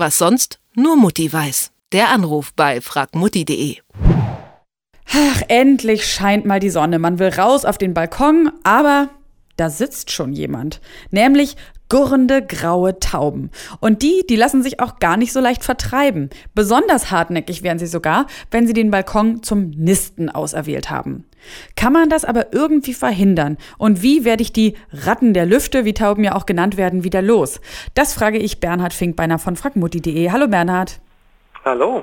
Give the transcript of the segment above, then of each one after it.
Was sonst nur Mutti weiß. Der Anruf bei fragmutti.de. Ach, endlich scheint mal die Sonne. Man will raus auf den Balkon, aber da sitzt schon jemand. Nämlich gurrende graue Tauben. Und die, die lassen sich auch gar nicht so leicht vertreiben. Besonders hartnäckig werden sie sogar, wenn sie den Balkon zum Nisten auserwählt haben. Kann man das aber irgendwie verhindern? Und wie werde ich die Ratten der Lüfte, wie Tauben ja auch genannt werden, wieder los? Das frage ich Bernhard Finkbeiner von fragmutti.de. Hallo Bernhard. Hallo.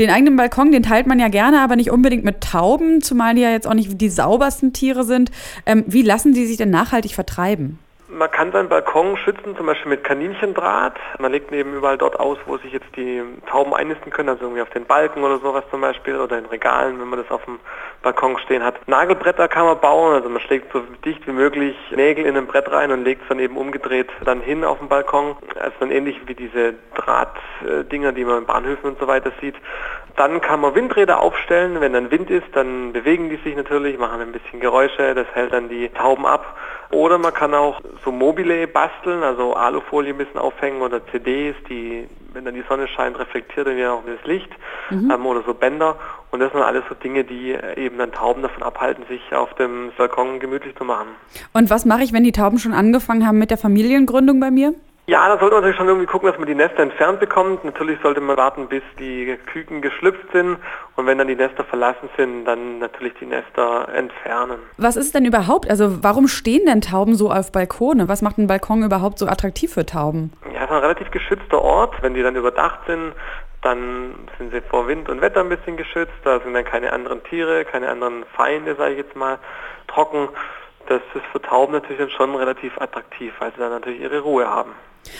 Den eigenen Balkon, den teilt man ja gerne, aber nicht unbedingt mit Tauben, zumal die ja jetzt auch nicht die saubersten Tiere sind. Ähm, wie lassen die sich denn nachhaltig vertreiben? Man kann seinen Balkon schützen, zum Beispiel mit Kaninchendraht. Man legt eben überall dort aus, wo sich jetzt die Tauben einnisten können, also irgendwie auf den Balken oder sowas zum Beispiel oder in Regalen, wenn man das auf dem Balkon stehen hat. Nagelbretter kann man bauen, also man schlägt so dicht wie möglich Nägel in ein Brett rein und legt es dann eben umgedreht dann hin auf den Balkon. Also dann ähnlich wie diese Drahtdinger, die man in Bahnhöfen und so weiter sieht. Dann kann man Windräder aufstellen. Wenn dann Wind ist, dann bewegen die sich natürlich, machen ein bisschen Geräusche, das hält dann die Tauben ab. Oder man kann auch so Mobile basteln, also Alufolie ein bisschen aufhängen oder CDs, die, wenn dann die Sonne scheint, reflektiert dann ja auch das Licht mhm. ähm, oder so Bänder. Und das sind alles so Dinge, die eben dann Tauben davon abhalten, sich auf dem Balkon gemütlich zu machen. Und was mache ich, wenn die Tauben schon angefangen haben mit der Familiengründung bei mir? Ja, da sollte man natürlich schon irgendwie gucken, dass man die Nester entfernt bekommt. Natürlich sollte man warten, bis die Küken geschlüpft sind und wenn dann die Nester verlassen sind, dann natürlich die Nester entfernen. Was ist denn überhaupt? Also warum stehen denn Tauben so auf Balkone? Was macht ein Balkon überhaupt so attraktiv für Tauben? Ja, es ist ein relativ geschützter Ort. Wenn die dann überdacht sind, dann sind sie vor Wind und Wetter ein bisschen geschützt. Da sind dann keine anderen Tiere, keine anderen Feinde, sage ich jetzt mal, trocken. Das ist für Tauben natürlich dann schon relativ attraktiv, weil sie dann natürlich ihre Ruhe haben.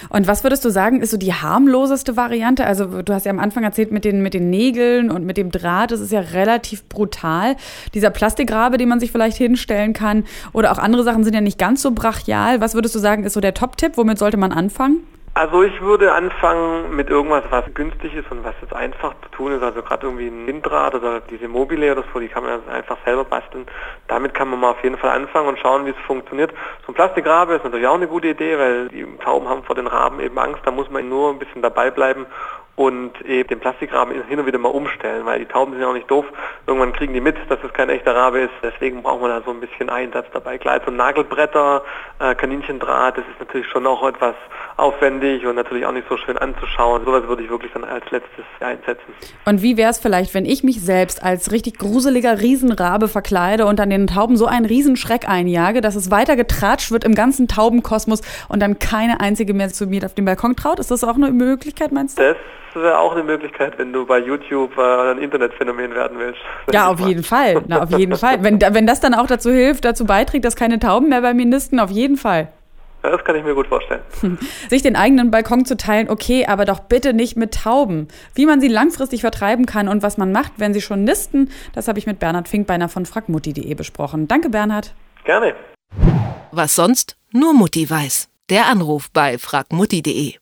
Und was würdest du sagen, ist so die harmloseste Variante? Also du hast ja am Anfang erzählt mit den, mit den Nägeln und mit dem Draht, das ist ja relativ brutal. Dieser Plastikrabe, den man sich vielleicht hinstellen kann oder auch andere Sachen sind ja nicht ganz so brachial. Was würdest du sagen, ist so der Top-Tipp? Womit sollte man anfangen? Also ich würde anfangen mit irgendwas, was günstig ist und was jetzt einfach zu tun ist. Also gerade irgendwie ein Windrad oder diese Mobile oder so, die kann man einfach selber basteln. Damit kann man mal auf jeden Fall anfangen und schauen, wie es funktioniert. So ein Plastikrabe ist natürlich auch eine gute Idee, weil die Tauben haben vor den Raben eben Angst. Da muss man nur ein bisschen dabei bleiben und eben den Plastikrahmen hin und wieder mal umstellen, weil die Tauben sind ja auch nicht doof. Irgendwann kriegen die mit, dass es kein echter Rabe ist. Deswegen braucht man da so ein bisschen Einsatz dabei. Klar, so Nagelbretter, äh, Kaninchendraht, das ist natürlich schon auch etwas aufwendig und natürlich auch nicht so schön anzuschauen. Sowas würde ich wirklich dann als letztes einsetzen. Und wie wäre es vielleicht, wenn ich mich selbst als richtig gruseliger Riesenrabe verkleide und dann den Tauben so einen Riesenschreck einjage, dass es weiter getratscht wird im ganzen Taubenkosmos und dann keine einzige mehr zu mir auf dem Balkon traut? Ist das auch eine Möglichkeit, meinst du? Das wäre auch eine Möglichkeit, wenn du bei YouTube äh, ein Internetphänomen werden willst. Ja, auf jeden Fall. Na, auf jeden Fall. Wenn, wenn das dann auch dazu hilft, dazu beiträgt, dass keine Tauben mehr bei mir nisten, auf jeden Fall. Ja, das kann ich mir gut vorstellen. Sich den eigenen Balkon zu teilen, okay, aber doch bitte nicht mit Tauben. Wie man sie langfristig vertreiben kann und was man macht, wenn sie schon nisten, das habe ich mit Bernhard Finkbeiner von fragmutti.de besprochen. Danke, Bernhard. Gerne. Was sonst nur Mutti weiß. Der Anruf bei fragmutti.de.